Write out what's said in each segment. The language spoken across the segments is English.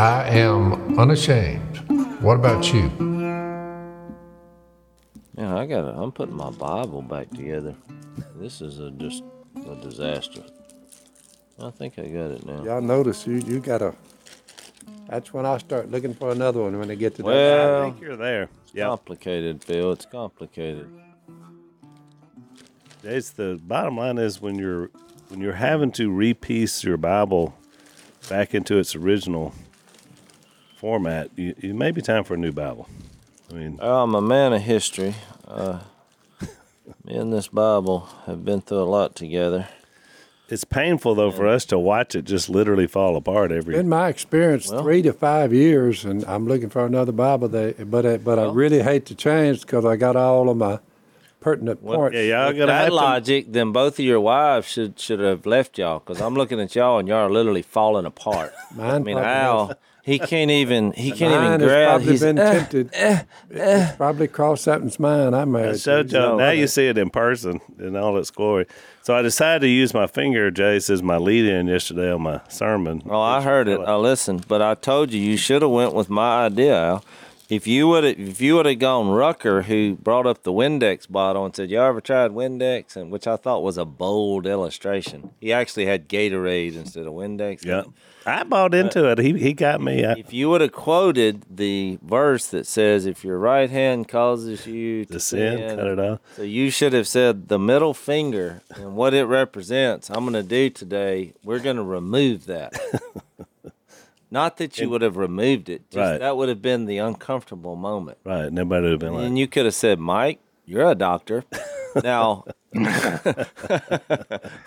I am unashamed. What about you? Yeah, I got. I'm putting my Bible back together. This is a just a disaster. I think I got it now. Y'all notice you you got a. That's when I start looking for another one when I get to that. I think you're there. Yeah. complicated, Phil. It's complicated. It's the bottom line is when you're when you're having to repiece your Bible back into its original format, you, it may be time for a new Bible. I mean, I'm a man of history. Uh, me and this Bible have been through a lot together. it's painful though for us to watch it just literally fall apart every. In my experience, Well- three to five years, and I'm looking for another Bible. That, but I, but I really hate to change because I got all of my pertinent Well, points. yeah, y'all With gonna that to. logic, then both of your wives should should have left y'all because I'm looking at y'all and y'all are literally falling apart. I Mine mean, probably Al, he can't even he can't Mine even has grab. probably He's been eh, tempted. It's probably crossed something's mind. I I married. showed to. y'all. No, now you see it in person in all its glory. So I decided to use my finger, Jase, as my lead-in yesterday on my sermon. Oh, I heard it. I listened, but I told you you should have went with my idea, Al. If you would have, if you would have gone Rucker, who brought up the Windex bottle and said, "Y'all ever tried Windex?" and which I thought was a bold illustration. He actually had Gatorade instead of Windex. Yeah, I bought into it. He he got me. I, If you would have quoted the verse that says, "If your right hand causes you to the sin, cut it off. so you should have said the middle finger and what it represents. I'm going to do today. We're going to remove that. Not that you would have removed it. Just Right. That would have been the uncomfortable moment. Right, and everybody would have been like, And you could have said, "Mike, you're a doctor." now,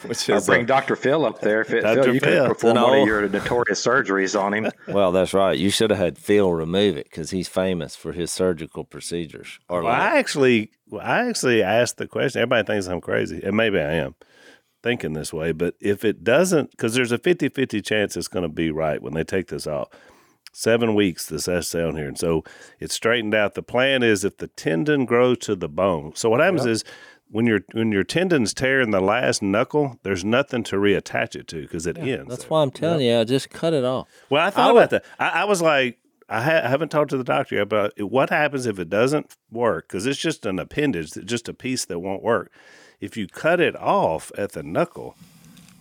which Or is bring a- Dr. Phil up there. Phil, Dr. you could perform one of your notorious surgeries on him. well, that's right. You should have had Phil remove it because he's famous for his surgical procedures. Or Well, like- I actually, well, I actually asked the question. Everybody thinks I'm crazy, and maybe I am thinking this way. But if it doesn't, because there's a 50-50 chance it's going to be right when they take this off. Seven weeks, this has down here, and so it's straightened out. The plan is if the tendon grows to the bone. So what happens is when your when your tendons tear in the last knuckle, there's nothing to reattach it to because it ends. that's there. why I'm telling you, I just cut it off. Well, I thought I about would- that. I, I was like, I, ha- I haven't talked to the doctor yet, but what happens if it doesn't work? Because it's just an appendage, just a piece that won't work. If you cut it off at the knuckle,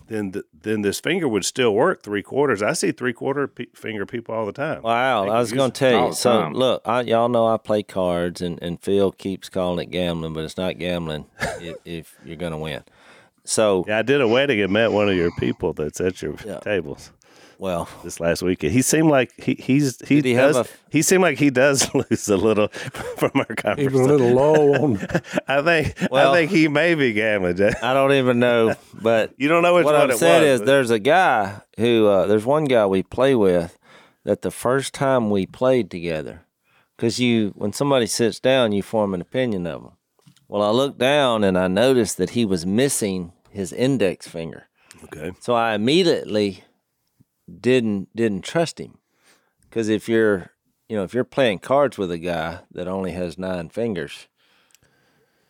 then th- then this finger would still work three quarters. I see three quarter pe- finger people all the time. Wow, I was going to tell you. So time. look, I, y'all know I play cards, and, and Phil keeps calling it gambling, but it's not gambling if, if you're going to win. So, Yeah, I did a wedding and met one of your people that's at your Yeah. tables well, this last weekend. He seemed like he he's he he does a- he seemed like he does lose a little from our He conversation. was a little low on. I think Well- I think he may be gambling. Jay. I don't even know, but You don't know which what one I'm saying was, is but- there's a guy who uh, there's one guy we play with that the first time we played together, because you when somebody sits down, you form an opinion of them. Well, I looked down and I noticed that he was missing his index finger. Okay. So I immediately didn't didn't trust him because if you're you know if you're playing cards with a guy that only has nine fingers,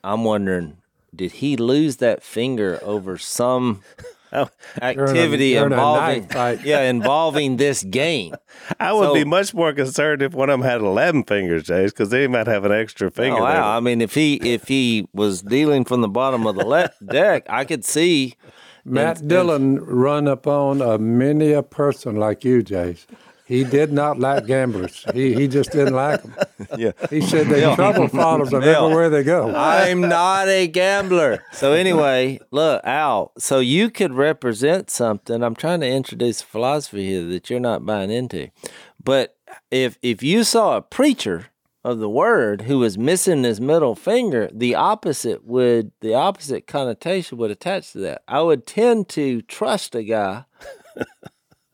I'm wondering did he lose that finger over some Oh, activity a involving yeah involving this game? I would So- be much more concerned if one of them had eleven fingers, Jase, because they might have an extra oh, finger. Oh, there. wow. I mean, if he if he was dealing from the bottom of the le- deck, I could see. Matt And- Dillon run upon a many a person like you, Jase. He did not like gamblers. He he just didn't like them. Yeah. He said that trouble follows them Bill. everywhere they go. I'm not a gambler. So anyway, look, Al. So you could represent something. I'm trying to introduce a philosophy here that you're not buying into. But if if you saw a preacher of the word who was missing his middle finger, the opposite would the opposite connotation would attach to that. I would tend to trust a guy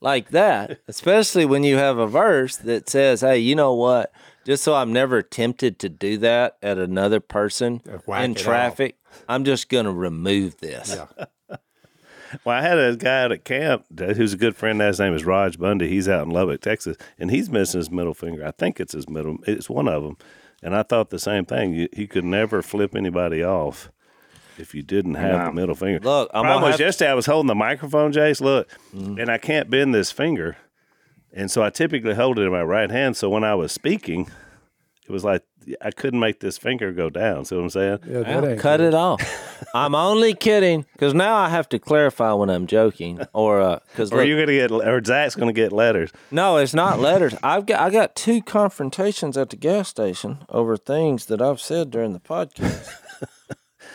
like that, especially when you have a verse that says, "Hey, you know what? Just so I'm never tempted to do that at another person uh, whack in traffic, I'm just going to remove this." Well, I had a guy out at camp who's a good friend. His name is Raj Bundy. He's out in Lubbock, Texas, and he's missing his middle finger. I think it's his middle. It's one of them. And I thought the same thing. You, he could never flip anybody off if you didn't have the middle finger. Look, I'm problem have- Mm-hmm. yesterday I was holding the microphone, Jase. Look, and I can't bend this finger. And so I typically hold it in my right hand. So when I was speaking, it was like I couldn't make this finger go down. See what I'm saying? Yeah, that ain't cut good. it off. I'm only kidding because now I have to clarify when I'm joking or because Or you're gonna get, or Zach's gonna get letters. no, it's not letters. I've got I got two confrontations at the gas station over things that I've said during the podcast.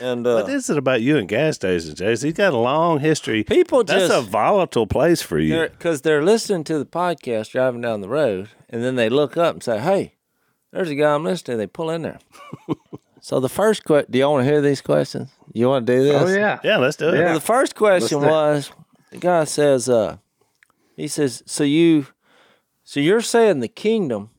And uh, What is it about you and gas stations, Jason? He's got a long history. people That's a volatile place for you. because they're, listening to the podcast driving down the road, and then they look up and say, "Hey, there's a guy I'm listening to." They pull in there. so the first question: Do you want to hear these questions? You want to do this? Oh yeah. Yeah, let's do it. Yeah. The first question Let's do it. was the guy says, uh, he says, so you, so you're saying the kingdom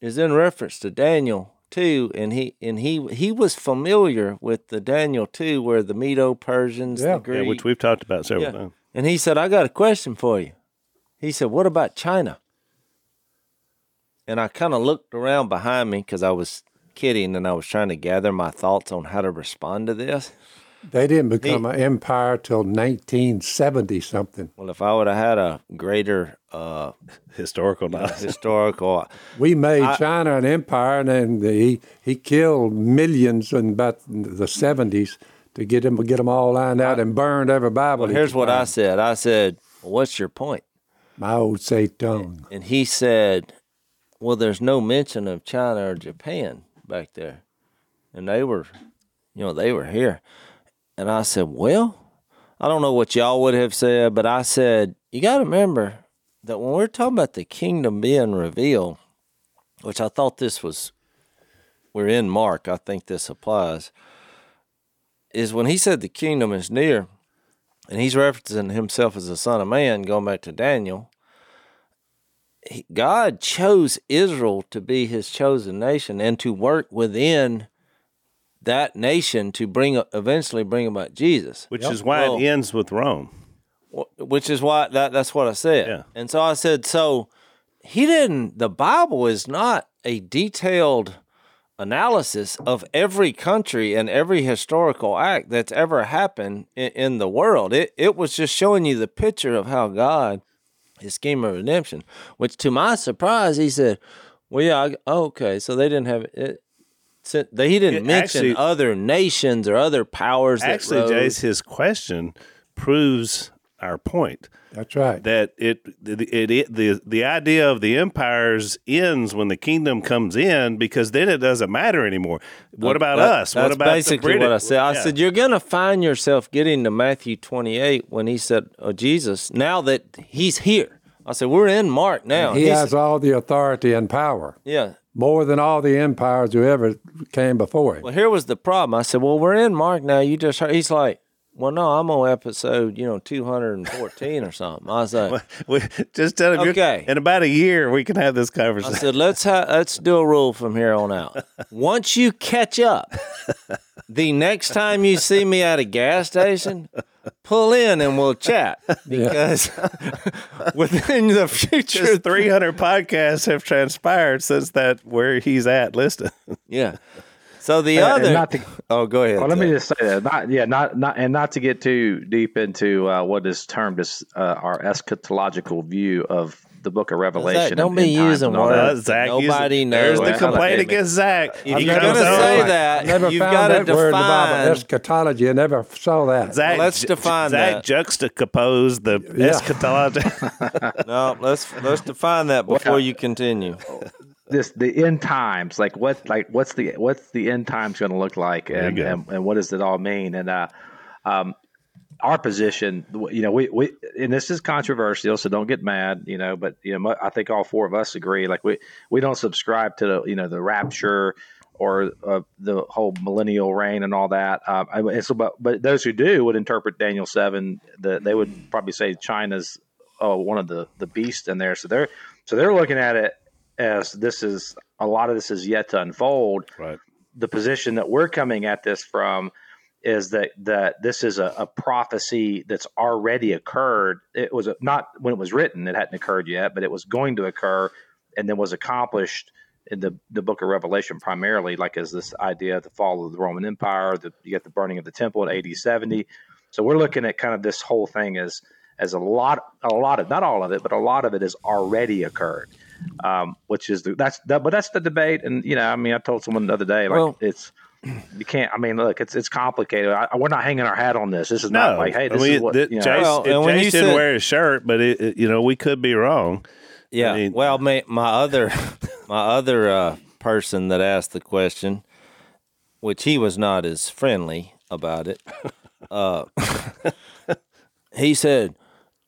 is in reference to Daniel two, and he and he he was familiar with the Daniel two, where the Medo Persians, Yeah. the Greek, Yeah, which we've talked about several Yeah. times. and he said, I got a question for you. He said, What about China? And I kind of looked around behind me because I was kidding and I was trying to gather my thoughts on how to respond to this. They didn't become an empire till 1970 something. Well, if I would have had a greater uh, Historical knowledge. historical, We made China an empire, and then he he killed millions in about the 70s to get them get them all lined out and burned every Bible. well, here's what I said. I said, well, "What's your point?" my Mao Zedong. And he said, "Well, there's no mention of China or Japan back there, and they were, you know, they were here." And I said, "Well, I don't know what y'all would have said, but I said you got to remember that when we're talking about the kingdom being revealed, which I thought this was, we're in Mark. I think this applies." Is when he said the kingdom is near, and he's referencing himself as the Son of Man, going back to Daniel. He- God chose Israel to be his chosen nation and to work within that nation to bring eventually bring about Jesus. Which is why Well- it ends with Rome. Which is why that that's what I said. Yeah. And so I said so he didn't the Bible is not a detailed analysis of every country and every historical act that's ever happened in, in the world. It it was just showing you the picture of how God his scheme of redemption. Which to my surprise he said, "Well, yeah, I, oh, okay, so they didn't have it." so They, he didn't It mention actually- other nations or other powers. Actually. Jase, his question proves our point That's right. that it, it, it the the idea of the empires ends when the kingdom comes in because then it doesn't matter anymore. What about That- us? That's what about basically the what I said. I Yeah. said you're going to find yourself getting to Matthew 28 when he said, "Oh Jesus," now that he's here. I said we're in Mark now. he He's- has all the authority and power, yeah. more than all the empires who ever came before him. Well, here was the problem. I said, "Well, we're in Mark now. You just heard." He's like, "Well, no, I'm on episode, you know, 214 or something." I was like, We, just tell him. Okay. In about a year, we can have this conversation. I said, let's ha- let's do a rule from here on out. Once you catch up, the next time you see me at a gas station, pull in and we'll chat because within the future, Just 300 podcasts have transpired since that where he's at listed. yeah. So the Uh, other, not to- oh, go ahead. Well, let me just say that. Not yeah, not not and not to get too deep into uh, what is termed as uh, our eschatological view of the Book of Revelation. don't and- be and using and all words. that. Uh, Zach, Nobody used- knows. There's the complaint against Zach. If you're comes gonna say that, never you've got to that word in the Bible. define. Eschatology. I never saw that. Zach, Let's ju- define Zach that. juxtaposed the Yeah. eschatology. No, let's let's define that before you continue. This the end times like what like what's the what's the end times going to look like and, and and what does it all mean? And uh um our position you know we we and this is controversial so don't get mad you know but you know i think all four of us agree like we we don't subscribe to the you know the rapture or uh, the whole millennial reign and all that. Uh, and so but but those who do would interpret daniel 7 the, they would probably say china's oh one of the the beasts in there. So they're so they're looking at it as this is a lot of this is yet to unfold. right. The position that we're coming at this from is that that this is a, a prophecy that's already occurred. It was a, not when it was written; it hadn't occurred yet, but it was going to occur, and then was accomplished in the the Book of Revelation primarily, like as this idea of the fall of the Roman Empire. The, you get the burning of the temple in AD seventy. So we're looking at kind of this whole thing as as a lot, a lot of not all of it, but a lot of it has already occurred. Um, which is the, that's the, but that's the debate, and you know, I mean, I told someone the other day, like Well- it's you can't. I mean, look, it's it's complicated. I, we're not hanging our hat on this. This is No, not like, hey, this I mean, is what th- you know. Jase, Well, and when Jase you didn't wear his shirt, but it, it- you know we could be wrong. Yeah. I mean- well, my, my other my other uh, person that asked the question, which he was not as friendly about it, uh, he said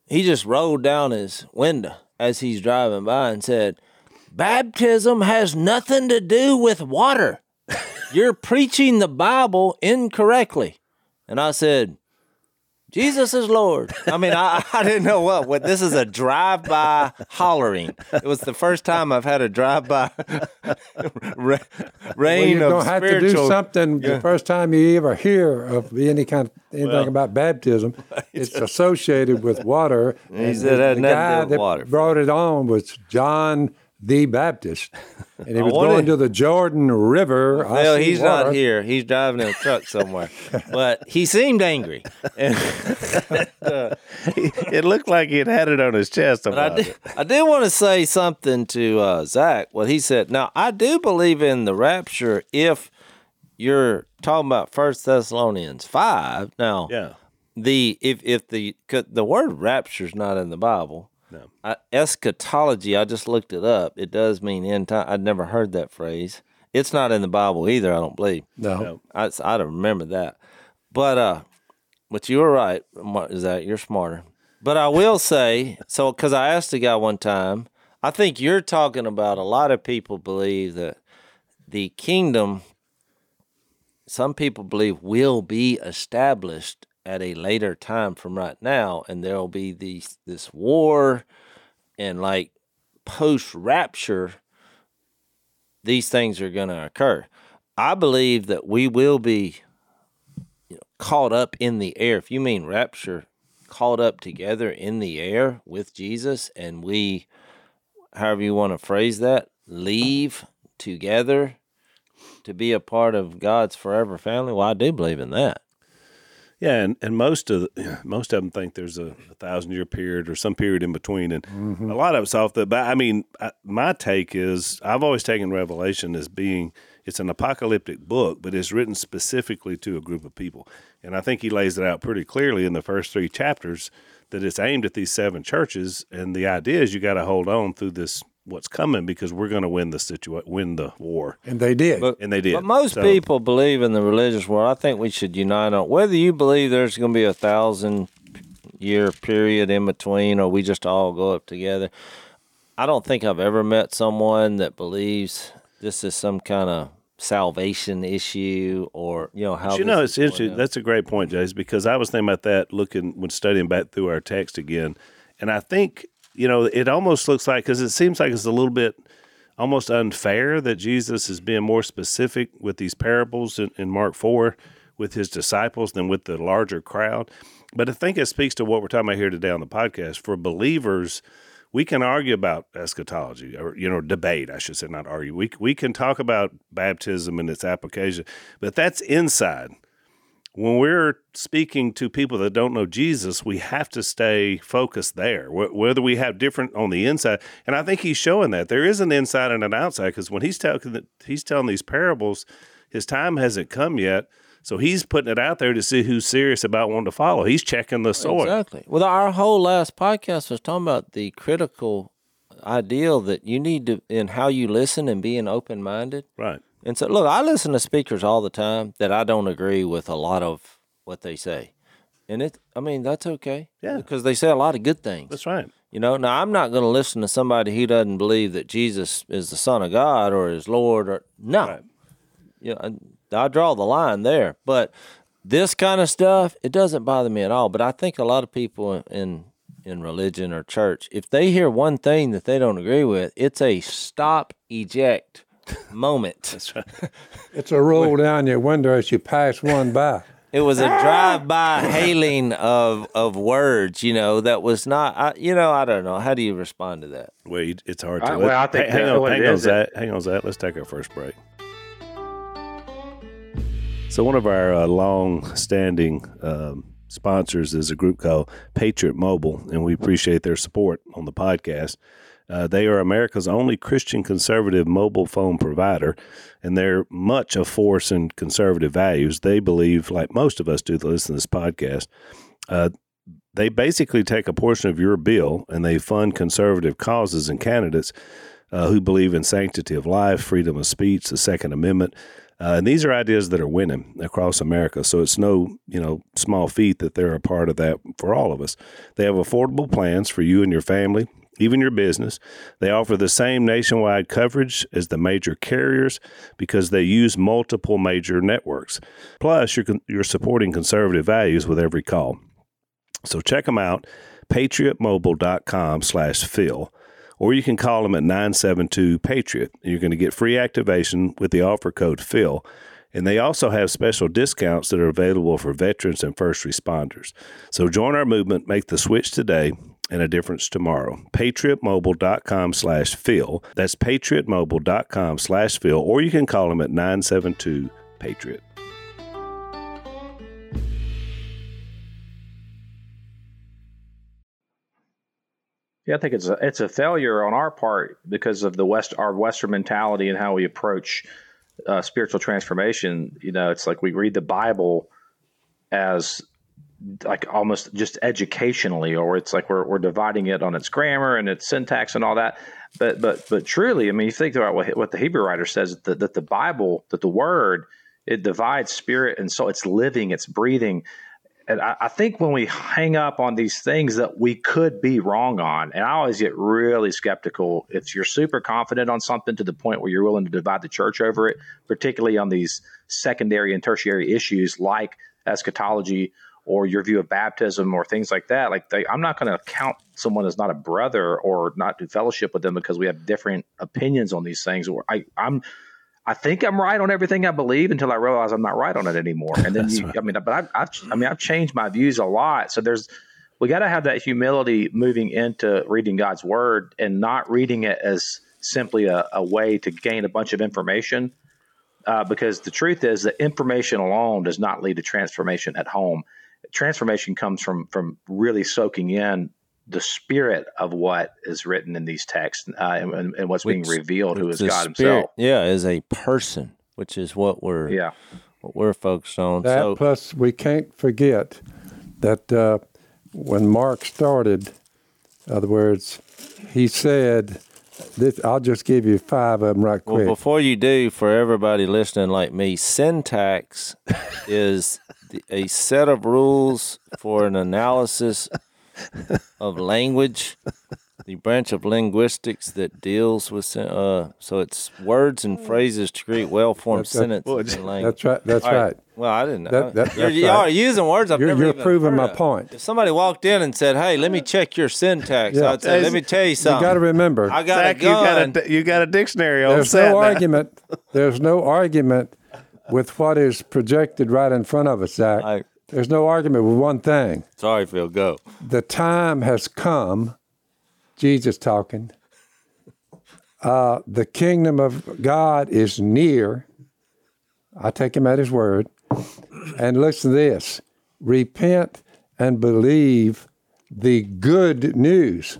he just rolled down his window as he's driving by and said, "Baptism has nothing to do with water. You're preaching the Bible incorrectly." And I said, Jesus is Lord. I mean, I, I didn't know what, what this is a drive by hollering. It was the first time I've had a drive by rain Well, you're gonna have to do spiritual. something the first time you ever hear of any kind of anything Well, about baptism. It's associated with water. He said it had the nothing to do guy with that water. brought it on was John the Baptist, and he was going to the Jordan River. Well, he's water. not here. He's driving in a truck somewhere. but he seemed angry. And, it looked like he had had it on his chest. I it. I did want to say something to uh, Zach. What he said. Now, I do believe in the rapture if you're talking about First Thessalonians 5. Now, Yeah, the if if the the word rapture is not in the Bible. No. I, eschatology. I just looked it up. It does mean end time. I'd never heard that phrase. It's not in the Bible either. I don't believe. No. No. I I don't remember that. But uh, but you were right. Is that you're smarter? But I will say so because I asked a guy one time. I think you're talking about a lot of people believe that the kingdom. Some people believe will be established at a later time from right now, and there will be these this war, and like post rapture, these things are going to occur. I believe that we will be you know, caught up in the air. If you mean rapture, caught up together in the air with Jesus, and we, however you want to phrase that, leave together to be a part of God's forever family. Well, I do believe in that. Yeah, and, and most of the, most of them think there's a, a thousand year period or some period in between, and mm-hmm. a lot of it's off the. But I mean, I, my take is I've always taken Revelation as being it's an apocalyptic book, but it's written specifically to a group of people, and I think he lays it out pretty clearly in the first three chapters that it's aimed at these seven churches, and the idea is you got to hold on through this what's coming because we're going to win the situa- win the war, And they did. But- and they did. But most So- people believe in the religious world. I think we should unite on whether you believe there's going to be a thousand year period in between, or we just all go up together. I don't think I've ever met someone that believes this is some kind of salvation issue, or you know how. But you know, it's interesting. down. That's a great point, Jase, because I was thinking about that looking when studying back through our text again, and I think you know it almost looks like because it seems like it's a little bit almost unfair that Jesus is being more specific with these parables in, in Mark four with his disciples than with the larger crowd. But I think it speaks to what we're talking about here today on the podcast. For believers, we can argue about eschatology or you know debate i should say not argue we, we can talk about baptism and its application but that's inside when we're speaking to people that don't know jesus we have to stay focused there Wh- whether we have different on the inside. And i think he's showing that. There is an inside and an outside because when he's telling he's telling these parables his time hasn't come yet. So he's putting it out there to see who's serious about wanting to follow. He's checking the soil. Exactly. Well, our whole last podcast was talking about the critical ideal that you need to in how you listen and being open minded. right And so, look, I listen to speakers all the time that I don't agree with a lot of what they say, and it. I mean, that's okay. Yeah. because they say a lot of good things. that's right You know, now I'm not going to listen to somebody who doesn't believe that Jesus is the Son of God or is Lord or no. Right. You know, I, I draw the line there. But this kind of stuff, it doesn't bother me at all. But I think a lot of people in in religion or church, if they hear one thing that they don't agree with, it's a stop eject moment. that's right It's a roll down your window as you pass one by. It was a drive-by hailing of of words, you know, that was not, I, you know, I don't know. How do you respond to that? Wait, it's hard to. I- well, I think hang, hang on, hang on, is, Zach. Hang on, Zach. Let's take our first break. So one of our uh, long-standing um, sponsors is a group called Patriot Mobile, and we appreciate their support on the podcast. Uh, they are America's only Christian conservative mobile phone provider, and they're much a force in conservative values. They believe, like most of us do that listen to this podcast, uh, they basically take a portion of your bill and they fund conservative causes and candidates uh, who believe in sanctity of life, freedom of speech, the Second Amendment. Uh, and these are ideas that are winning across America. So it's no, you know, small feat that they're a part of that for all of us. They have affordable plans for you and your family, even your business. They offer the same nationwide coverage as the major carriers because they use multiple major networks. Plus, you're, you're supporting conservative values with every call. So check them out, patriotmobile.com slash Phil or you can call them at 972 Patriot. You're going to get free activation with the offer code PHIL. And they also have special discounts that are available for veterans and first responders. So join our movement, make the switch today and a difference tomorrow. PatriotMobile.com slash Phil. That's PatriotMobile.com slash Phil. Or you can call them at 972 Patriot. Yeah, I think it's a it's a failure on our part because of the west our Western mentality and how we approach uh, spiritual transformation. You know, it's like we read the Bible as like almost just educationally, or it's like we're we're dividing it on its grammar and its syntax and all that. But but but truly, I mean, you think about what what the Hebrew writer says that, that the Bible, that the Word, it divides spirit and soul. It's living, it's breathing and I, I, think when we hang up on these things that we could be wrong on, and I always get really skeptical if you're super confident on something to the point where you're willing to divide the church over it, particularly on these secondary and tertiary issues like eschatology or your view of baptism or things like that. Like they, I'm not going to count someone as not a brother or not do fellowship with them because we have different opinions on these things. Or I, I'm I think I'm right on everything I believe until I realize I'm not right on it anymore. And then you, right. I mean, but I've, I've, I mean, I've changed my views a lot. So there's, we got to have that humility moving into reading God's word and not reading it as simply a, a way to gain a bunch of information. Uh, because the truth is that information alone does not lead to transformation at home. Transformation comes from from really soaking in the spirit of what is written in these texts uh, and, and, what's which, being revealed, who is God spirit, Himself. Yeah, is a person, which is what we're yeah what we're focused on. That so, plus, we can't forget that uh, when Mark started, in other words, he said. This, I'll just give you five of them right quick. Well, before you do, for everybody listening like me, syntax is a set of rules for an analysis of language, the branch of linguistics that deals with uh, so it's words and phrases to create well-formed sentences in language. That's right. That's right. right. Well, I didn't know. That, that, you're, you are using words I've you're, never You're proving my of. point. If somebody walked in and said, "Hey, let me check your syntax," yeah. I'd say, "Let me tell you something." You got to remember. I got Zach, a gun. You got a, you got a dictionary on There's no argument. There's no argument with what is projected right in front of us, Zach. I, there's no argument with one thing. Sorry, Phil, go. The time has come, Jesus talking. Uh, the kingdom of God is near. I take him at his word. And listen to this repent and believe the good news.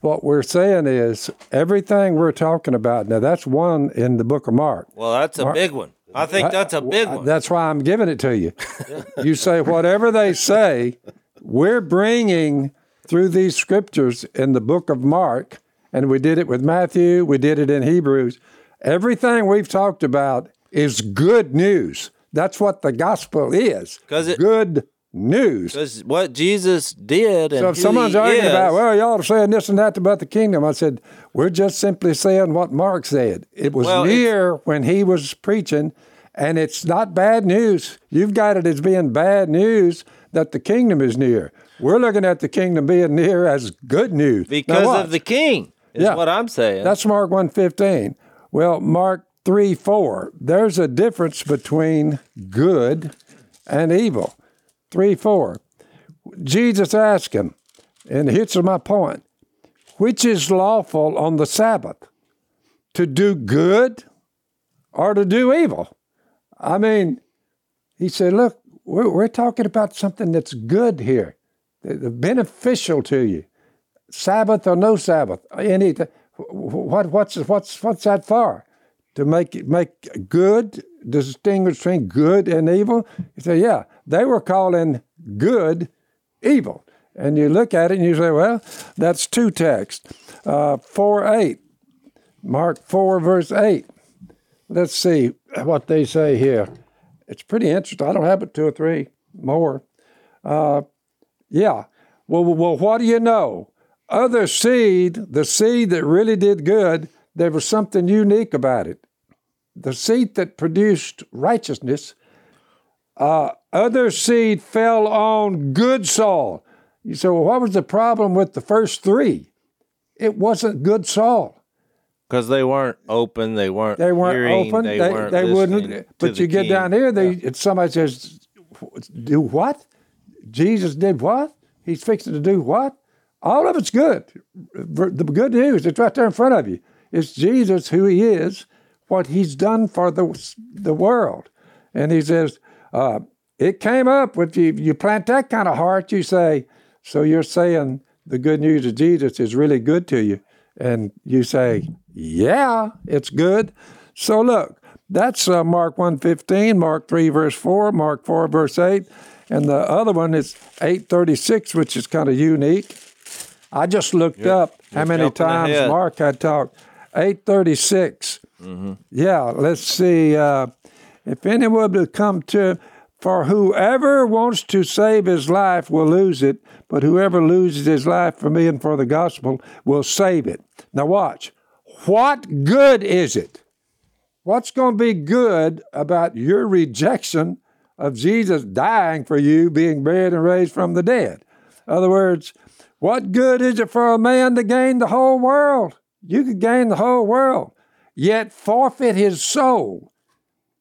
What we're saying is everything we're talking about, now that's one in the book of Mark. Well, that's a Mark, big one. I think uh, that's a big uh, one. That's why I'm giving it to you. you say whatever they say, we're bringing through these scriptures in the book of Mark, and we did it with Matthew, we did it in Hebrews. Everything we've talked about is good news. That's what the gospel is. Because good news. Because what Jesus did. so if someone's arguing is, about, well, y'all are saying this and that about the kingdom, I said, we're just simply saying what Mark said. It was well, near when he was preaching, and it's not bad news. You've got it as being bad news that the kingdom is near. We're looking at the kingdom being near as good news because of the king. Is yeah, what I'm saying. That's Mark one fifteen. Well, Mark three four. There's a difference between good and evil. 3 4. Jesus asked him, and here's my point which is lawful on the Sabbath, to do good or to do evil? I mean, he said, Look, we're, we're talking about something that's good here, the beneficial to you. Sabbath or no Sabbath, any what what's what's what's that for? To make make good distinguish between good and evil. He said, yeah, they were calling good evil, and you look at it and you say, well, that's two texts, uh, four eight, Mark four verse eight. Let's see what they say here. It's pretty interesting. I don't have but two or three more. Uh, yeah. Well, well, what do you know? Other seed, the seed that really did good, there was something unique about it. The seed that produced righteousness, uh, other seed fell on good soil. You say, well, what was the problem with the first three? It wasn't good soil. Because they weren't open, they weren't. They weren't hearing, open. They, They, weren't they wouldn't. But you get king. down here, they and somebody says, "Do what? Jesus did what? He's fixing to do what? All of it's good. The good news, it's right there in front of you. It's Jesus who He is, what He's done for the the world, and He says, uh, "It came up with you. You plant that kind of heart. You say, so you're saying the good news of Jesus is really good to you." And you say, yeah, it's good. So look, that's uh, Mark 1.15, Mark 3 verse 4, Mark 4 verse 8. And the other one is 836, which is kind of unique. I just looked up how you're many times ahead. Mark had talked. 836. Yeah, let's see. Uh, if anyone would come to, for whoever wants to save his life will lose it, but whoever loses his life for me and for the gospel will save it. Now, watch. What good is it? What's going to be good about your rejection of Jesus dying for you, being buried and raised from the dead? In other words, what good is it for a man to gain the whole world? You could gain the whole world, yet forfeit his soul.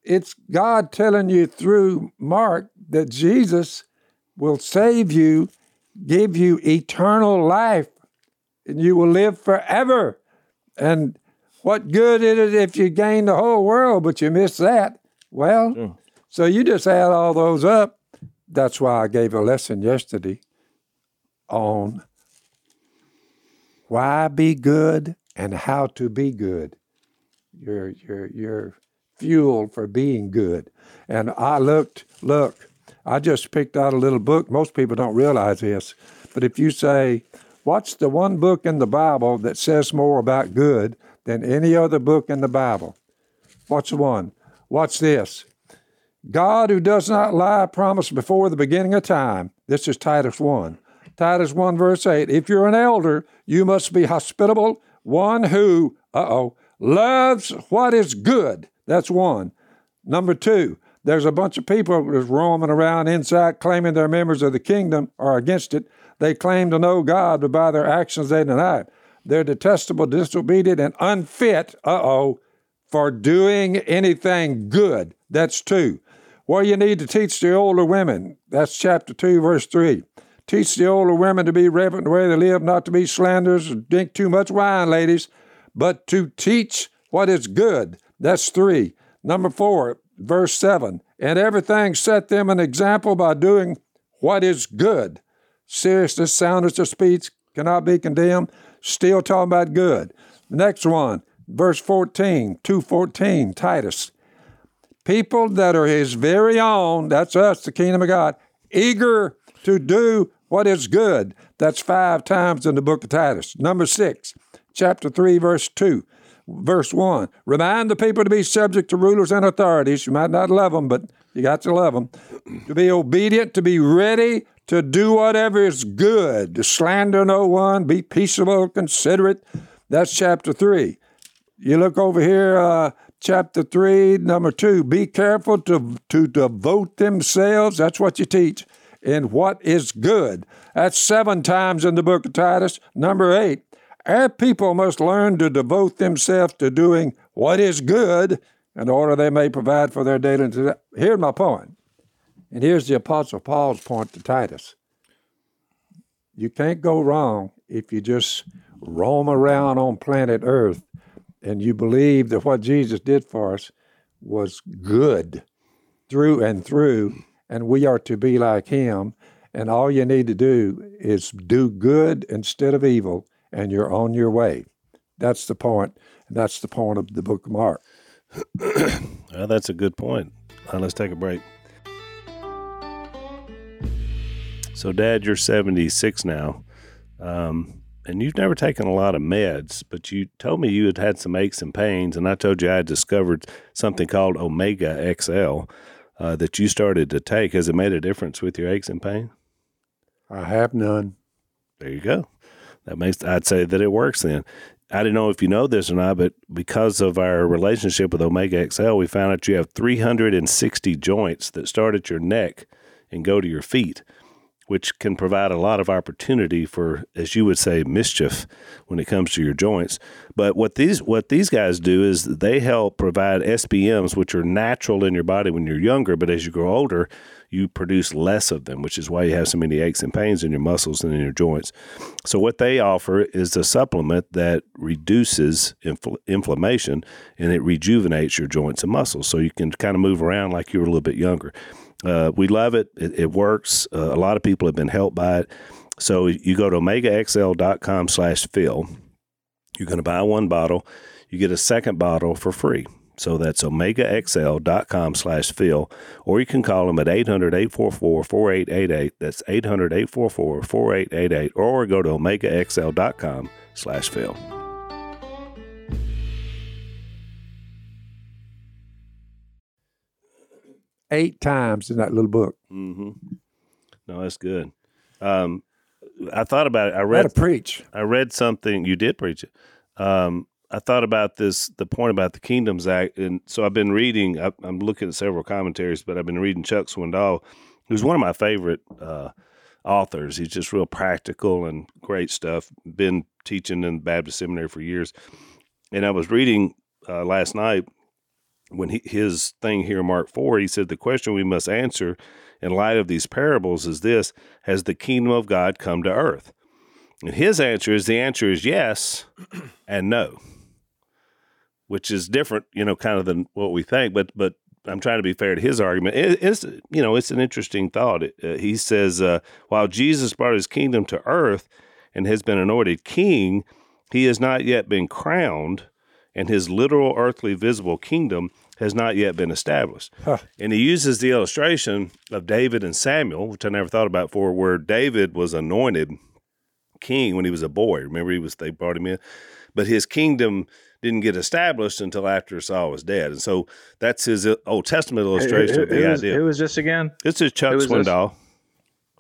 It's God telling you through Mark that Jesus will save you, give you eternal life, and you will live forever. And what good is it if you gain the whole world, but you miss that? Well, so you just add all those up. That's why I gave a lesson yesterday on why be good and how to be good. Your your your fuel for being good. And I looked, look, I just picked out a little book. Most people don't realize this, but if you say, What's the one book in the Bible that says more about good than any other book in the Bible? What's the one? What's this? God who does not lie promised before the beginning of time. This is Titus 1. Titus 1, verse 8. If you're an elder, you must be hospitable, one who, uh oh, loves what is good. That's one. Number two, there's a bunch of people that's roaming around inside claiming they're members of the kingdom or against it. They claim to know God, but by their actions they deny it. They're detestable, disobedient, and unfit, uh oh, for doing anything good. That's two. What you need to teach the older women. That's chapter 2, verse 3. Teach the older women to be reverent in the way they live, not to be slanderers or drink too much wine, ladies, but to teach what is good. That's 3. Number 4, verse 7. And everything set them an example by doing what is good. Seriousness, soundness of speech cannot be condemned. Still talking about good. Next one, verse 14, 214, Titus people that are his very own, that's us, the kingdom of God, eager to do what is good. That's five times in the book of Titus. Number six, chapter 3, verse 2. Verse 1 Remind the people to be subject to rulers and authorities. You might not love them, but you got to love them. To be obedient, to be ready to do whatever is good, to slander no one, be peaceable, considerate. That's chapter 3. You look over here, uh, chapter 3, number 2. Be careful to, to devote themselves, that's what you teach, in what is good. That's seven times in the book of Titus. Number 8. Our people must learn to devote themselves to doing what is good in order they may provide for their daily. Here's my point. And here's the Apostle Paul's point to Titus. You can't go wrong if you just roam around on planet Earth and you believe that what Jesus did for us was good through and through, and we are to be like him. And all you need to do is do good instead of evil, and you're on your way. That's the point. That's the point of the book of Mark. well, that's a good point. Let's take a break. So, Dad, you're 76 now, um, and you've never taken a lot of meds, but you told me you had had some aches and pains, and I told you I had discovered something called Omega XL uh, that you started to take. Has it made a difference with your aches and pain? I have none. There you go. That makes I'd say that it works then. I don't know if you know this or not, but because of our relationship with Omega XL, we found out you have 360 joints that start at your neck and go to your feet, which can provide a lot of opportunity for, as you would say, mischief when it comes to your joints. But what these what these guys do is they help provide SPMs, which are natural in your body when you're younger, but as you grow older, you produce less of them, which is why you have so many aches and pains in your muscles and in your joints. So, what they offer is a supplement that reduces infl- inflammation and it rejuvenates your joints and muscles. So, you can kind of move around like you were a little bit younger. Uh, we love it, it, it works. Uh, a lot of people have been helped by it. So, you go to omegaxl.com slash Phil. You're going to buy one bottle, you get a second bottle for free. So that's omegaxl.com slash Phil, or you can call them at 800 844 4888. That's 800 844 4888, or go to omegaxl.com slash Phil. Eight times in that little book. Mm-hmm. No, that's good. Um, I thought about it. I read. Preach. I read something. You did preach it. Um, I thought about this, the point about the Kingdoms Act, and so I've been reading. I, am looking at several commentaries, but I've been reading Chuck Swindoll, who's one of my favorite uh, authors. He's just real practical and great stuff. Been teaching in the Baptist seminary for years, and I was reading uh, last night when he, his thing here, Mark four. He said the question we must answer in light of these parables is this: Has the kingdom of God come to earth? And his answer is the answer is yes and no which is different, you know, kind of than what we think. But but I'm trying to be fair to his argument. It, it's you know, it's an interesting thought. It, uh, he says uh, while Jesus brought his kingdom to earth and has been anointed king, he has not yet been crowned, and his literal earthly visible kingdom has not yet been established. Huh. And he uses the illustration of David and Samuel, which I never thought about before, where David was anointed king when he was a boy. Remember, he was they brought him in, but his kingdom didn't get established until after Saul was dead. And so that's his Old Testament illustration who, who, of the who idea. Was, who was this again? This is Chuck Swindoll.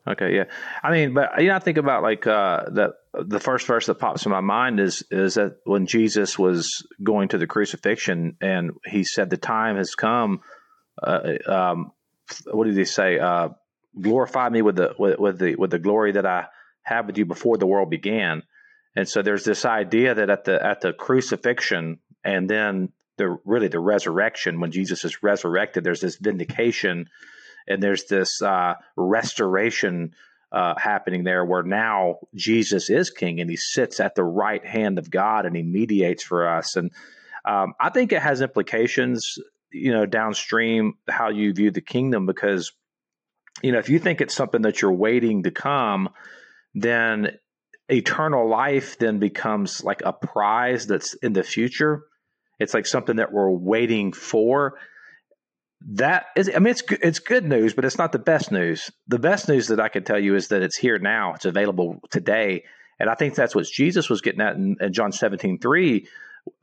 Okay, yeah. I mean, but you know, I think about like uh, that. The first verse that pops in my mind is is that when Jesus was going to the crucifixion, and he said, "The time has come." Uh, um, what did he say? Uh, glorify me with the with, with the with the glory that I have with you before the world began. And so there's this idea that at the at the crucifixion and then the really the resurrection when Jesus is resurrected, there's this vindication and there's this uh, restoration uh, happening there where now Jesus is king and he sits at the right hand of God and he mediates for us. And um, I think it has implications, you know, downstream how you view the kingdom because, you know, if you think it's something that you're waiting to come, then eternal life then becomes like a prize that's in the future. It's like something that we're waiting for. That is, I mean, it's it's good news, but it's not the best news. The best news that I can tell you is that it's here now. It's available today, and I think that's what Jesus was getting at in, in John seventeen three,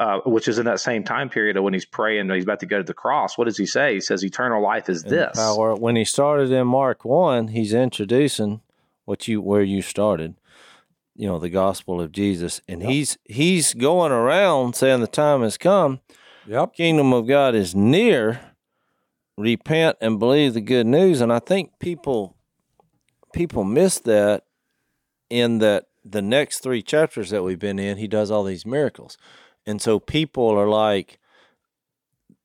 uh, which is in that same time period of when he's praying, he's about to go to the cross. What does he say? He says, "Eternal life is this." Power. When he started in Mark one, he's introducing what you where you started you know the gospel of Jesus, and yep. he's he's going around saying the time has come. Yep, kingdom of God is near. Repent and believe the good news, and I think people people miss that in that the next three chapters that we've been in, he does all these miracles, and so people are like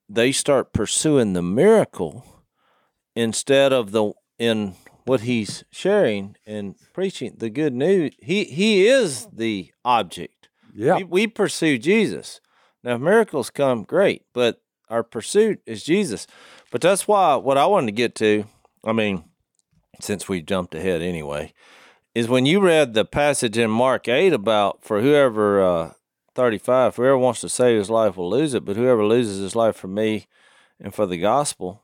they start pursuing the miracle instead of the in what he's sharing and preaching the good news. He he is the object. Yeah, we, we pursue Jesus. Now, if miracles come, great, but our pursuit is Jesus. But that's why what I wanted to get to I mean, since we jumped ahead anyway, is when you read the passage in Mark 8 about for whoever, uh, 35, whoever wants to save his life will lose it, but whoever loses his life for me and for the gospel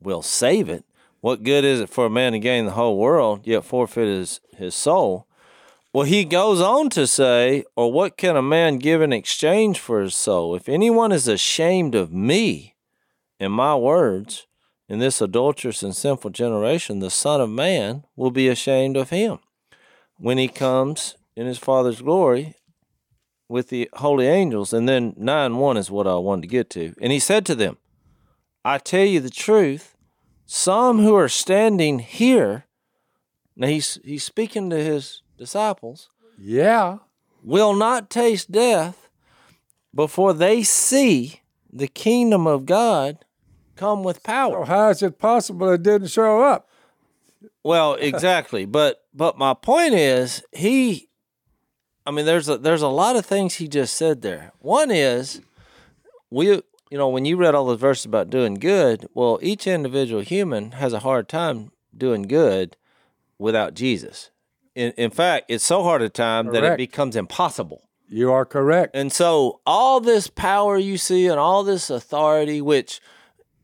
will save it. What good is it for a man to gain the whole world, yet forfeit his, his soul? Well, he goes on to say, Or what can a man give in exchange for his soul? If anyone is ashamed of me and my words in this adulterous and sinful generation, the Son of Man will be ashamed of him when he comes in his Father's glory with the holy angels. And then 9 1 is what I wanted to get to. And he said to them, I tell you the truth, some who are standing here, now he's, he's speaking to his disciples, Yeah. will not taste death before they see the kingdom of God come with power. So how is it possible it didn't show up? Well, exactly. but but my point is he I mean there's a there's a lot of things he just said there. One is we you know, when you read all those verses about doing good, well, each individual human has a hard time doing good without Jesus. In, in fact, it's so hard a time that it becomes impossible. You are correct. And so all this power you see and all this authority, which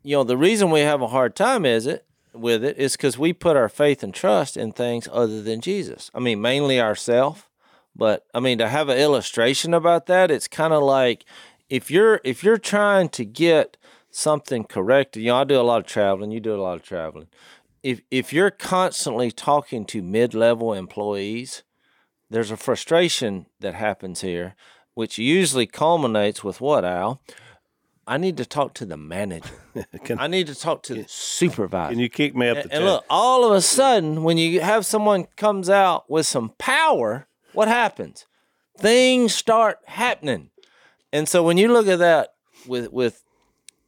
you know, the reason we have a hard time is it with it is because we put our faith and trust in things other than Jesus. I mean, mainly ourself. But I mean, to have an illustration about that, it's kind of like if you're if you're trying to get something corrected. You know, I do a lot of traveling. You do a lot of traveling. If if you're constantly talking to mid level employees, there's a frustration that happens here, which usually culminates with what, Al? I need to talk to the manager. Can, I need to talk to the supervisor. can you kick me up the and, chair? and look, all of a sudden, when you have someone comes out with some power, what happens? Things start happening. And so when you look at that with with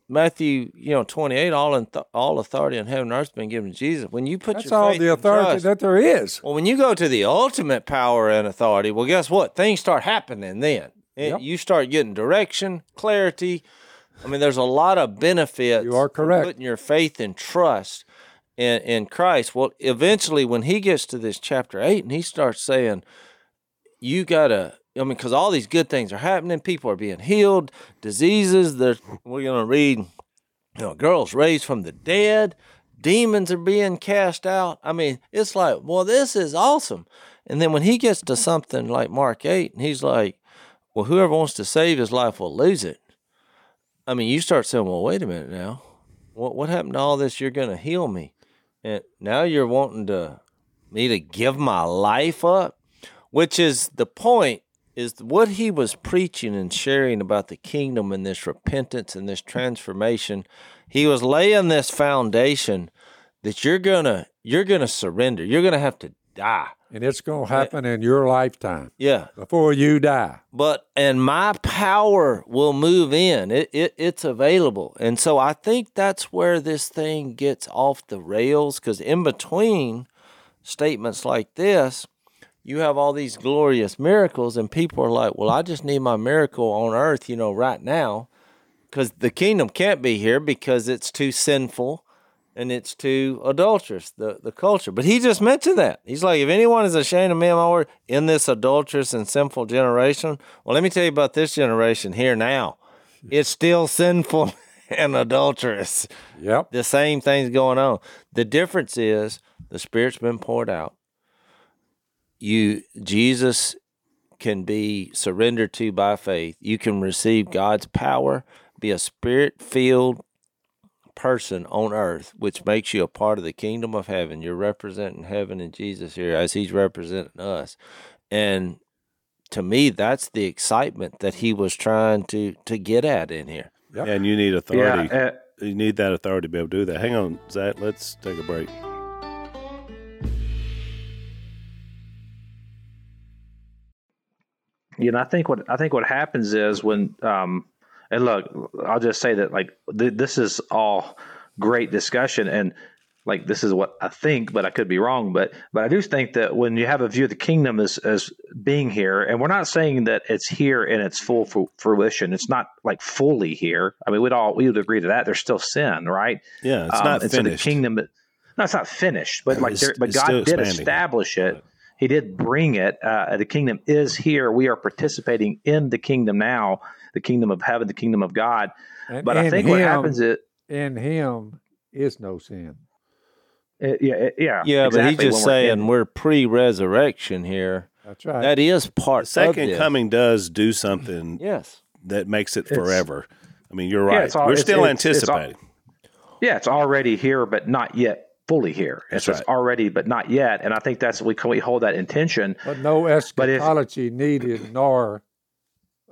Matthew, you know, 28, all in th- all authority in heaven and earth has been given to Jesus. When you put That's your all faith the authority trust- that there is. well, when you go to the ultimate power and authority, well, guess what? Things start happening then. It- Yep. You start getting direction, clarity. I mean, there's a lot of benefits. You are correct. Putting your faith and trust in, in Christ. Well, eventually, when he gets to this chapter eight and he starts saying, you got to, I mean, because all these good things are happening, people are being healed, diseases, they're, we're going to read, you know, girls raised from the dead, demons are being cast out. I mean, it's like, well, this is awesome. And then when he gets to something like Mark 8, and he's like, well, whoever wants to save his life will lose it. I mean, you start saying, well, wait a minute now. What, what happened to all this? You're going to heal me. And now you're wanting to me to give my life up, which is the point is what he was preaching and sharing about the kingdom and this repentance and this transformation. He was laying this foundation that you're gonna you're gonna surrender. You're gonna have to die. And it's going to happen in your lifetime Yeah. before you die. But and my power will move in. It, it it's available. And so I think that's where this thing gets off the rails because in between statements like this, you have all these glorious miracles, and people are like, Well, I just need my miracle on earth, you know, right now. Because the kingdom can't be here because it's too sinful and it's too adulterous, the, the culture. But he just mentioned that. He's like, if anyone is ashamed of me and my word in this adulterous and sinful generation, well, let me tell you about this generation here now. It's still sinful and adulterous. Yep. The same thing's going on. The difference is the Spirit's been poured out. You Jesus can be surrendered to by faith. You can receive God's power, be a spirit filled person on earth, which makes you a part of the kingdom of heaven. You're representing heaven and Jesus here as he's representing us. And to me, that's the excitement that he was trying to to get at in here. Yep. and you need authority. Yeah, uh, you need that authority to be able to do that. Hang on, Zach. Let's take a break. you know, I think what I think what happens is when, um, and look, I'll just say that like th- this is all great discussion, and like this is what I think, but I could be wrong. But but I do think that when you have a view of the kingdom as as being here, and we're not saying that it's here in its full fu- fruition. It's not like fully here. I mean, we'd all we would agree to that. There's still sin, right? Yeah, it's Um, not and so the kingdom. no, it's not finished, but like, It's- there, but God did establish it. He did bring it. Uh, the kingdom is here. We are participating in the kingdom now, the kingdom of heaven, the kingdom of God. And But I in think what happens is, in him is no sin. it, yeah, it- yeah, Yeah, but he's just we're saying in- we're Uh, pre-resurrection here. That's right. That is part The second of this. coming does do something Yes. that makes it It's- forever. I mean, you're right. it's all- We're it's- still it's- it's all- anticipating. Yeah, it's already here, but not yet fully here. It's That's just right. already, but not yet. And I think that's we we hold that intention. but no But if- eschatology needed, nor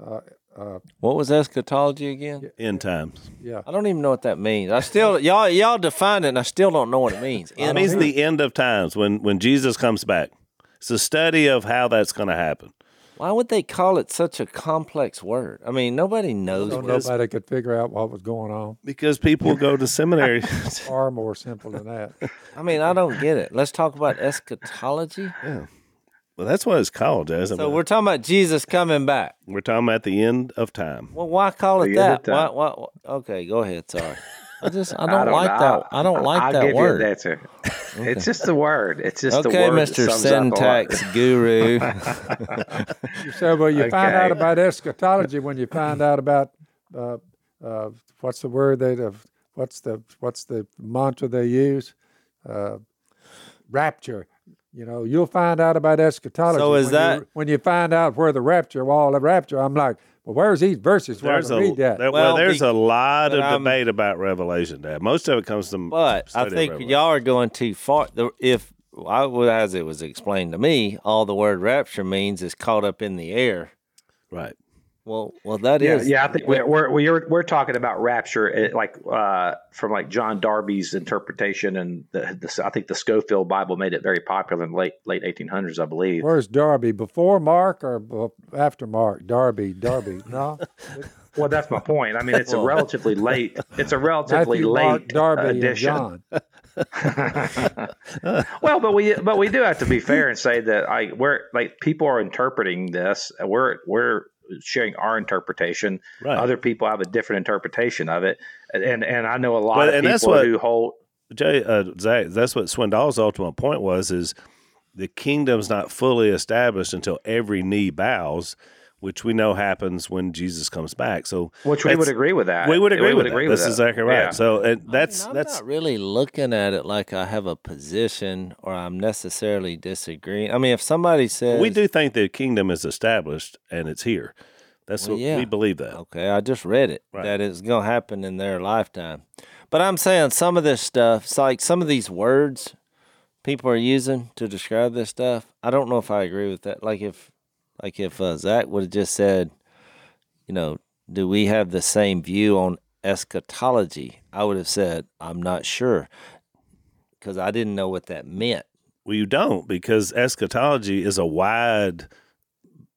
uh, uh, What was eschatology again? End times. yeah. I don't even know what that means. I still y'all y'all define it, and I still don't know what it means. It means time. the end of times when when Jesus comes back. It's a study of how that's going to happen. Why would they call it such a complex word? I mean, nobody knows. So what nobody could figure out what was going on. Because people go to seminary. Far more simple than that. I mean, I don't get it. Let's talk about eschatology. Yeah. Well, that's what it's called, isn't So it? we're talking about Jesus coming back. We're talking about the end of time. Well, why call it The end that? Why, why, why- Okay, go ahead. Sorry. I just I don't, don't like know. that. I don't like I'll that give word. You an answer. It's just the word. It's just okay, a word. that Mr. sums up a lot. Syntax Guru. You said, well, you find out about eschatology when you find out about uh, uh, what's the word they uh, what's the what's the mantra they use? Uh, rapture. You know, you'll find out about eschatology. So is when that- you, when you find out where the rapture, well, the rapture? I'm like, well, where's these verses where I There's can a read that? there- well, Well, there's be- a lot of I'm- um, debate about Revelation. Dad. Most of it comes from. But I study of think y'all are going too far. The- If I, well, as it was explained to me, all the word rapture means is caught up in the air. right. Well, well, that Yeah, is. yeah. I think we're we're we're, we're talking about rapture, eh, like uh, from like John Darby's interpretation, and the, the I think the Scofield Bible made it very popular in the late late 1800s, I believe. Where's Darby? Before Mark or after Mark? Darby, Darby. No, Well, that's my point. I mean, it's a relatively late. It's a relatively Matthew, late Mark, Darby, and. John. Well, but we but we do have to be fair and say that I we're like people are interpreting this. We're we're sharing our interpretation. Right. Other people have a different interpretation of it, and and I know a lot But- of and that's people what- who hold. Jay, uh, Zach, that's what Swindoll's ultimate point was: is the kingdom's not fully established until every knee bows, which we know happens when Jesus comes back. So, Which we would agree with that. We would agree with agree that. with That's that. exactly right. Yeah. So, and I that's mean, I'm that's not really looking at it like I have a position or I'm necessarily disagreeing. I mean, if somebody says we do think the kingdom is established and it's here. That's Well, what yeah. we believe that. Okay, I just read it Right. that it's going to happen in their lifetime. But I'm saying some of this stuff, it's like some of these words people are using to describe this stuff. I don't know if I agree with that. Like if, like if uh, Zach would have just said, you know, do we have the same view on eschatology? I would have said, I'm not sure, because I didn't know what that meant. Well, you don't because eschatology is a wide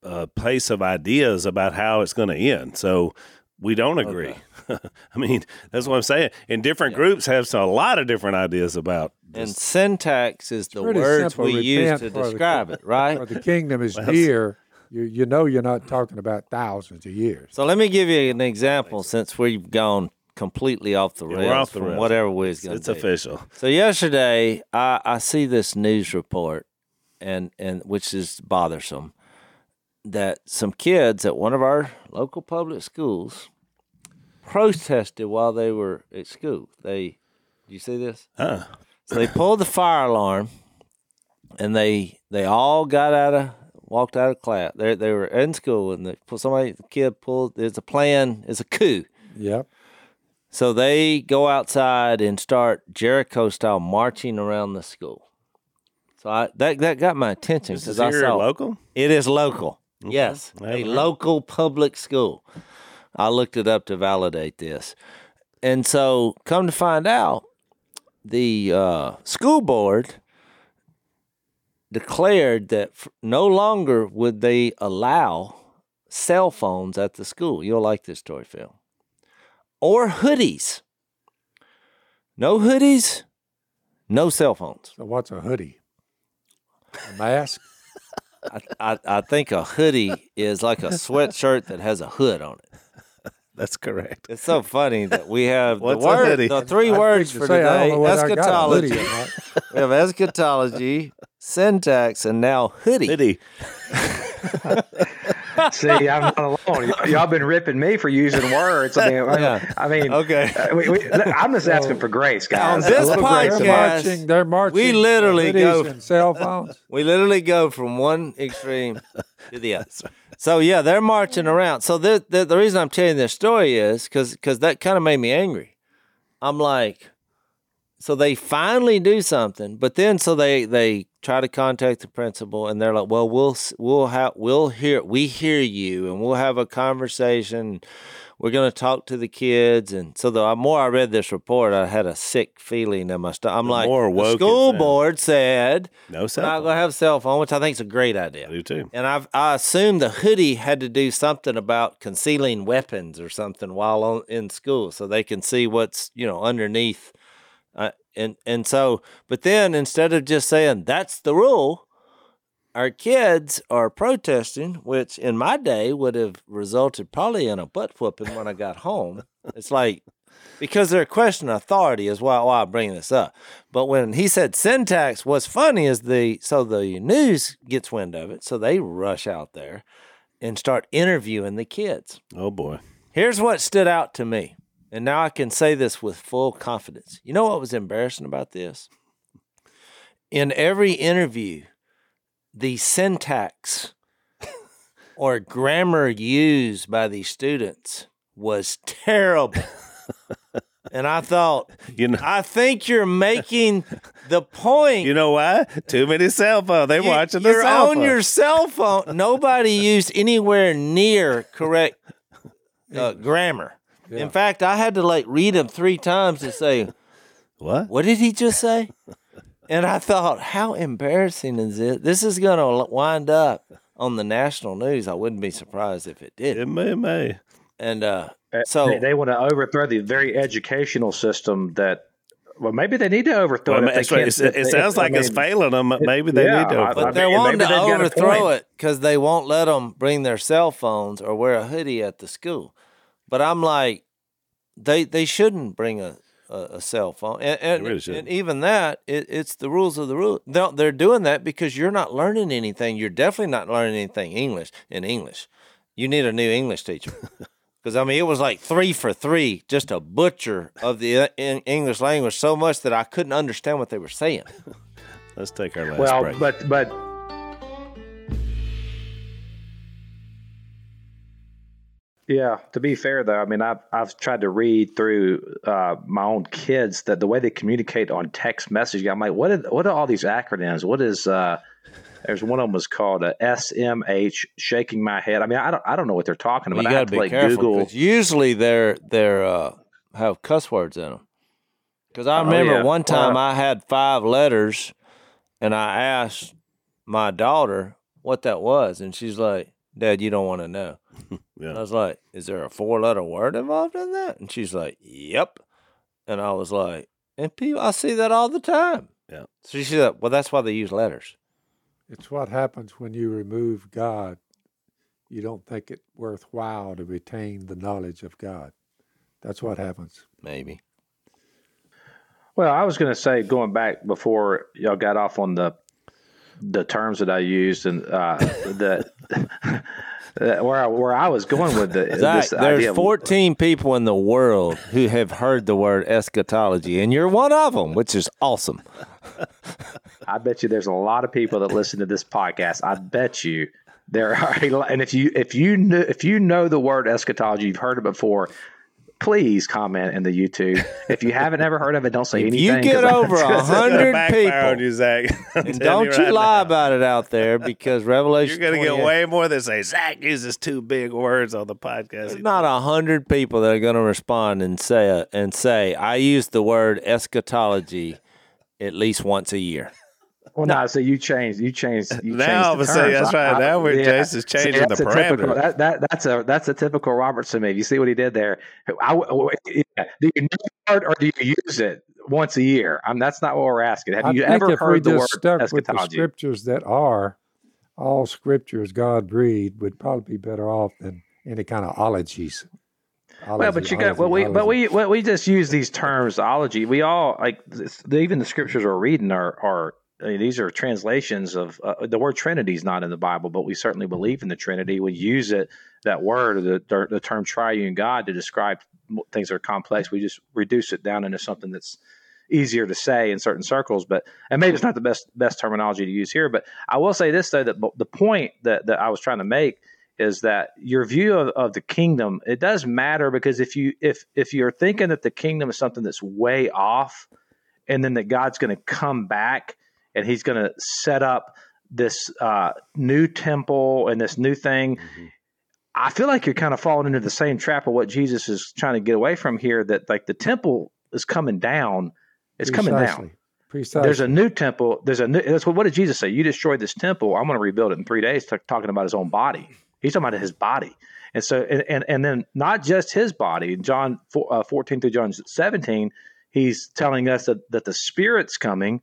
uh, place of ideas about how it's going to end. So we don't agree. I mean, that's what I'm saying. And different groups have so- a lot of different ideas about And syntax is the words simple. we use to for the- describe it, right? The kingdom is near. You you know you're not talking about thousands of years. So let me give you an example since we've gone completely off the Yeah, rails we're off the from rails. whatever we was going It's to do. official. So yesterday, I, I see this news report, and and which is bothersome, that some kids at one of our local public schools protested while they were at school. They, do you see this? Huh. So they pulled the fire alarm, and they they all got out of walked out of class. They they were in school, and the, somebody the kid pulled. There's a plan. It's a coup. Yep. So they go outside and start Jericho style marching around the school. So I that that got my attention This is because I saw local? it is local. Yes, a heard. local public school. I looked it up to validate this, and so come to find out, the uh, school board declared that no longer would they allow cell phones at the school. You'll like this story, Phil. Or hoodies. No hoodies, no cell phones. So what's a hoodie? A mask? I, I, I think a hoodie is like a sweatshirt that has a hood on it. That's correct. It's so funny that we have the What's a word, the three I'd words fix to for say, today: know whether I got a hoodie eschatology. we have eschatology, syntax, and now hoodie. Hoodie. See, I'm not alone. Y'all been ripping me for using words. I mean, Yeah. I mean, Okay. uh, we, we, I'm just asking for grace, guys. On this A little grace podcast- They're marching. They're marching. We literally go- cell phones. We literally go from one extreme to the other. So yeah, they're marching around. So the the, the reason I'm telling this story is because because that kind of made me angry. I'm like, so they finally do something, but then so they they try to contact the principal, and they're like, well, we'll we'll have we'll hear we hear you, and we'll have a conversation. We're gonna talk to the kids, and so the more I read this report, I had a sick feeling in my stomach. I'm The like, more the school board said No cell not gonna have a cell phone, which I think is a great idea. I do too. And I've, I assume the hoodie had to do something about concealing weapons or something while on, in school, so they can see what's you know underneath. Uh, and and so, but then instead of just saying that's the rule, our kids are protesting, which in my day would have resulted probably in a butt whooping when I got home. It's like because they're questioning authority is why, why I bring this up. But when he said syntax, what's funny is the so the news gets wind of it, so they rush out there and start interviewing the kids. Oh boy. Here's what stood out to me, and now I can say this with full confidence. You know what was embarrassing about this? In every interview, the syntax or grammar used by these students was terrible. and I thought, You know. I think you're making the point. You know why? Too many cell phones. They You- watching the cell on phone. your cell phone. Nobody used anywhere near correct uh, grammar. In fact, I had to like read them three times to say, what? "What did he just say?" And I thought, how embarrassing is it? This is going to wind up on the national news. I wouldn't be surprised if it did. It may, it may. And uh, Uh, so they, they want to overthrow the very educational system that. Well, maybe they need to overthrow Well, it. if they right. can't- It, if it they- sounds if- I like it's failing them. Maybe they yeah, need to. I- But I they're wanting to they've got a overthrow it because they won't let them bring their cell phones or wear a hoodie at the school. But I'm like, they they shouldn't bring a, a, a cell phone, and and, really and even that it, it's the rules of the rule. They're, they're doing that because you're not learning anything. You're definitely not learning anything English in English. You need a new English teacher. Because I mean, it was like three for three, just a butcher of the uh, in English language so much that I couldn't understand what they were saying. Let's take our last Well, break. but but yeah. To be fair, though, I mean, I've I've tried to read through uh, my own kids that the way they communicate on text messaging. I'm like, what are what are all these acronyms? What is uh, there's one of them was called a SMH. Shaking my head. I mean, I don't I don't know what they're talking you about. I got have to be like careful Google. usually they're they're uh, have cuss words in them. Because I Oh, remember yeah. one time Well- I had five letters, and I asked my daughter what that was, and she's like, "Dad, you don't want to know." Yeah. And I was like, "Is there a four-letter word involved in that?" And she's like, "Yep." And I was like, "And people, I see that all the time." Yeah. So she said, "Well, that's why they use letters." It's what happens when you remove God. You don't think it worthwhile to retain the knowledge of God. That's what happens. Maybe. Well, I was going to say going back before y'all got off on the the terms that I used and uh, the uh, where I, where I was going with the, Zach, this there's idea. 14 people in the world who have heard the word eschatology, and you're one of them, which is awesome. I bet you there's a lot of people that listen to this podcast. I bet you there are, a lot- and if you if you knew if you know the word eschatology, you've heard it before. Please comment in the YouTube. If you haven't ever heard of it, don't say If anything. you 'cause get over a hundred Backfire on people, you, Zach. And don't you right lie now. about it out there because Revelation You're going to get way more than say Zach uses two big words on the podcast. There's not a hundred people that are going to respond and say and say I use the word eschatology at least once a year. Well, no, so you changed. You changed. You Now changed all of the terms. that's right. Now we're- Jase is See, changing the that's a typical- parameters. that, that, that's a that's a typical Robertson move. You see what he did there? I, yeah. Do you know it or do you use it once a year? Um, that's not what we're asking. Have I you ever heard the word just stuck with the eschatology? scriptures that are all scriptures God breathed, would probably be better off than any kind of ologies. Well, but you got well, we but we well, we just use these terms ology. We all like this, even the scriptures we're reading are are I mean, these are translations of uh, the word Trinity is not in the Bible, but we certainly believe in the Trinity. We use it that word, the the term Triune God, to describe things that are complex. We just reduce it down into something that's easier to say in certain circles. But and maybe it's not the best best terminology to use here. But I will say this though that the point that that I was trying to make is that your view of, of the kingdom it does matter because if you if if you're thinking that the kingdom is something that's way off and then that god's going to come back and he's going to set up this uh, new temple and this new thing mm-hmm. i feel like you're kind of falling into the same trap of what jesus is trying to get away from here that like the temple is coming down it's Precisely. coming down Precisely. There's a new temple. There's a new. That's what. What did Jesus say? You destroyed this temple. I'm going to rebuild it in three days. T- talking about his own body. He's talking about his body. And so, and, and, and then not just his body, John 4, uh, 14 through John 17, he's telling us that, that the Spirit's coming.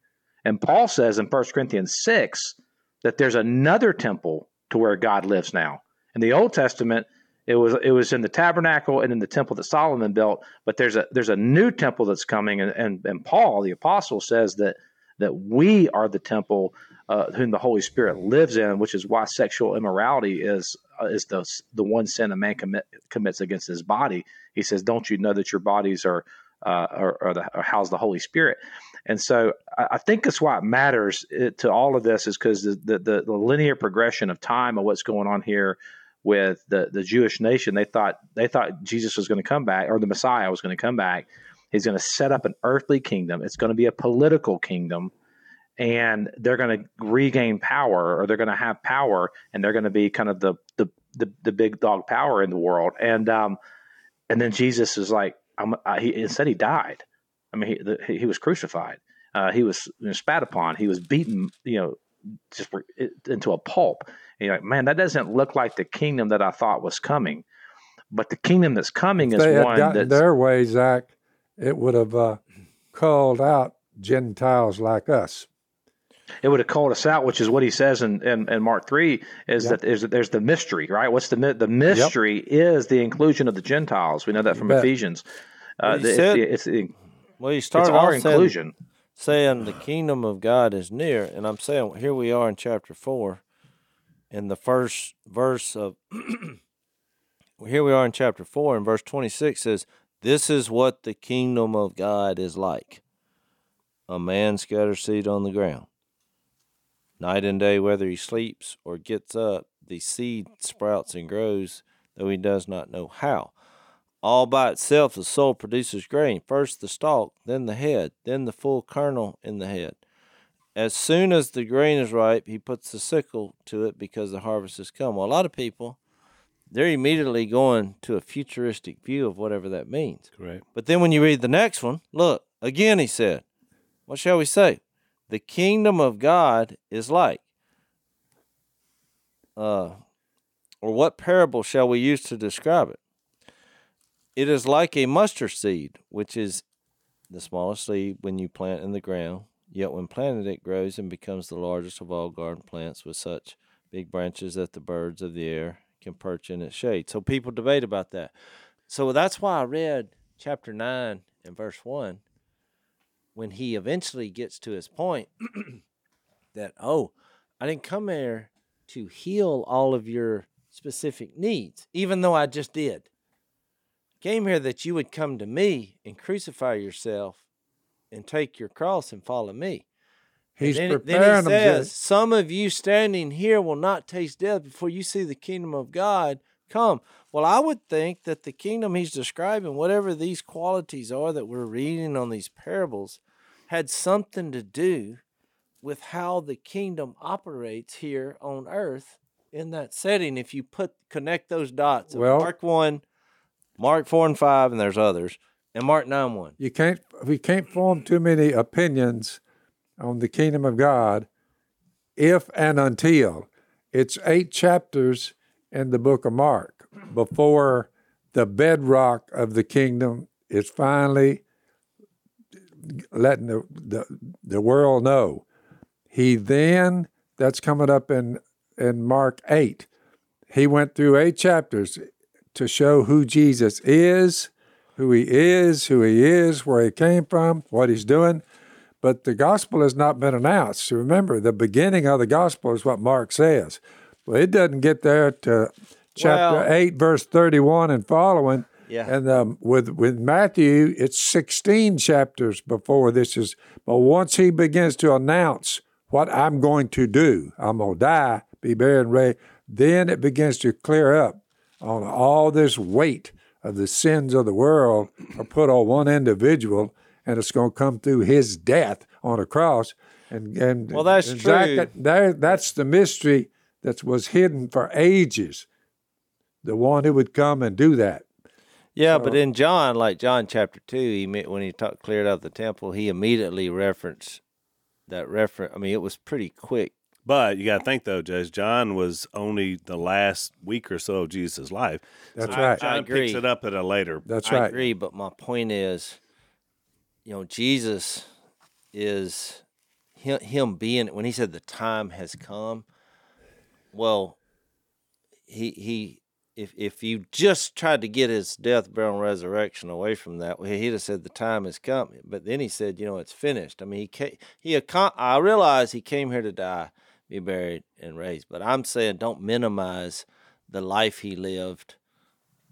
And Paul says in 1 Corinthians 6 that there's another temple to where God lives now. In the Old Testament, it was it was in the tabernacle and in the temple that Solomon built, but there's a there's a new temple that's coming, and, and, and Paul the apostle says that that we are the temple uh, whom the Holy Spirit lives in, which is why sexual immorality is uh, is the the one sin a man commit, commits against his body. He says, "Don't you know that your bodies are uh, are, are, the, are house the Holy Spirit?" And so I, think that's why it matters to all of this is because the, the, the the linear progression of time of what's going on here with the the Jewish nation. They thought they thought Jesus was going to come back or the Messiah was going to come back. He's going to set up an earthly kingdom. It's going to be a political kingdom and they're going to regain power or they're going to have power and they're going to be kind of the, the, the, the, big dog power in the world. And, um, and then Jesus is like, I'm, I, he, instead he died. I mean, he, the, he was crucified. Uh, he was you know, spat upon. He was beaten, you know, just into a pulp. And you're like, man, that doesn't look like the kingdom that I thought was coming. But the kingdom that's coming if is they one that's their way, Zach. It would have uh, called out Gentiles like us it would have called us out, which is what he says in, in, in Mark three is yep. that is that there's the mystery, right? What's the the mystery yep. is the inclusion of the Gentiles. We know that from Ephesians. Uh, the, said, it's, it's, well, he started it's our inclusion, saying, saying the kingdom of God is near, and I'm saying here we are in chapter four, in the first verse of. here we are in chapter 4 and verse 26 says this is what the kingdom of god is like a man scatters seed on the ground Night and day, whether he sleeps or gets up, the seed sprouts and grows, though he does not know how. All by itself, the soul produces grain first the stalk, then the head, then the full kernel in the head. As soon as the grain is ripe, he puts the sickle to it because the harvest has come. Well, a lot of people, they're immediately going to a futuristic view of whatever that means. Correct. But then when you read the next one, look, again he said, What shall we say? the kingdom of God is like? Uh, or what parable shall we use to describe it? It is like a mustard seed, which is the smallest seed when you plant in the ground, yet when planted it grows and becomes the largest of all garden plants with such big branches that the birds of the air can perch in its shade. So people debate about that. So that's why I read chapter 9 and verse 1 when he eventually gets to his point that, oh, I didn't come here to heal all of your specific needs, even though I just did. Came here that you would come to me and crucify yourself and take your cross and follow me. He's then, preparing then he says, Some of you standing here will not taste death before you see the kingdom of God come. Well, I would think that the kingdom he's describing, whatever these qualities are that we're reading on these parables, had something to do with how the kingdom operates here on earth in that setting if you put connect those dots well, mark 1 mark 4 and 5 and there's others and mark 9 1 you can't we can't form too many opinions on the kingdom of god if and until it's eight chapters in the book of mark before the bedrock of the kingdom is finally letting the, the, the world know. He then, that's coming up in, in Mark 8, he went through eight chapters to show who Jesus is, who he is, who he is, where he came from, what he's doing. But the gospel has not been announced. Remember, the beginning of the gospel is what Mark says. Well, it doesn't get there to chapter Well- 8, verse 31 and following. Yeah. And um, with with Matthew, it's 16 chapters before this is. But once he begins to announce what I'm going to do, I'm going to die, be buried, and raised, then it begins to clear up on all this weight of the sins of the world are put on one individual, and it's going to come through his death on a cross. And and Well, that's and true. there, that's the mystery that was hidden for ages. The one who would come and do that. Yeah, but in John, like John chapter two, he when he talked cleared out the temple, he immediately referenced that reference. I mean, it was pretty quick. But you got to think though, Judge John was only the last week or so of Jesus' life. That's So right. John I agree. picks it up at a later. That's I right. agree, but my point is, you know, Jesus is him, him being when he said the time has come. Well, he he if if you just tried to get his death, burial, and resurrection away from that, well, he'd have said the time has come. But then he said, you know, it's finished. I mean, he came, he I realize he came here to die, be buried, and raised. But I'm saying, don't minimize the life he lived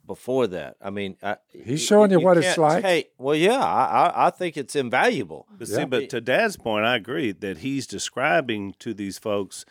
before that. I mean, I, He's showing you what it's can't like. take- well, yeah, I, I I think it's invaluable. But see, but to Dad's point, I agree that he's describing to these folks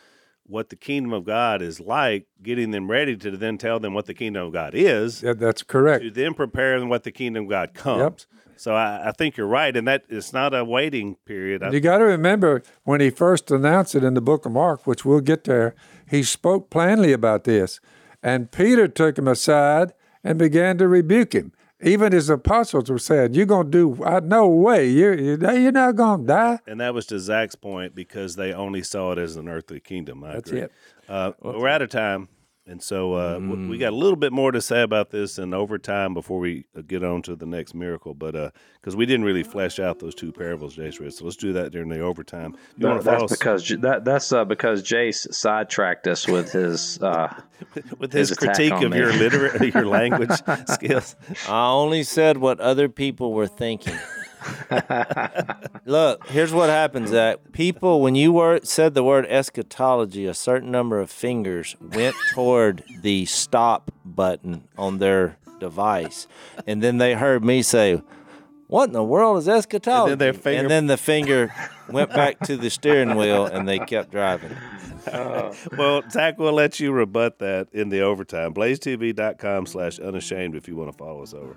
what the kingdom of God is like, getting them ready to then tell them what the kingdom of God is, Yeah, that's correct. to then prepare them what the kingdom of God comes. Yep. So I, I think you're right, and that it's not a waiting period. You got to remember when he first announced it in the book of Mark, which we'll get there, he spoke plainly about this. And Peter took him aside and began to rebuke him. Even his apostles were saying, You're going to do, I, no way, you're, you're not going to die. and that was to Zach's point because they only saw it as an earthly kingdom. I That's agree. it. Uh, we're out of time, and so uh, w- we got a little bit more to say about this in overtime before we uh, get on to the next miracle. But because we didn't really flesh out those two parables, Jase Ritz, so let's do that during the overtime. You That- that's because that that's uh, because Jase sidetracked us with his. Uh, with his, his critique of me. your liter- your language skills. I only said what other people were thinking. Look, here's what happens, Zach. People, when you were, said the word eschatology, a certain number of fingers went toward the stop button on their device. And then they heard me say, What in the world is eschatology? their finger- and then the finger went back to the steering wheel and they kept driving. Well, Zach, we'll let you rebut that in the overtime. BlazeTV.com slash unashamed if you want to follow us over.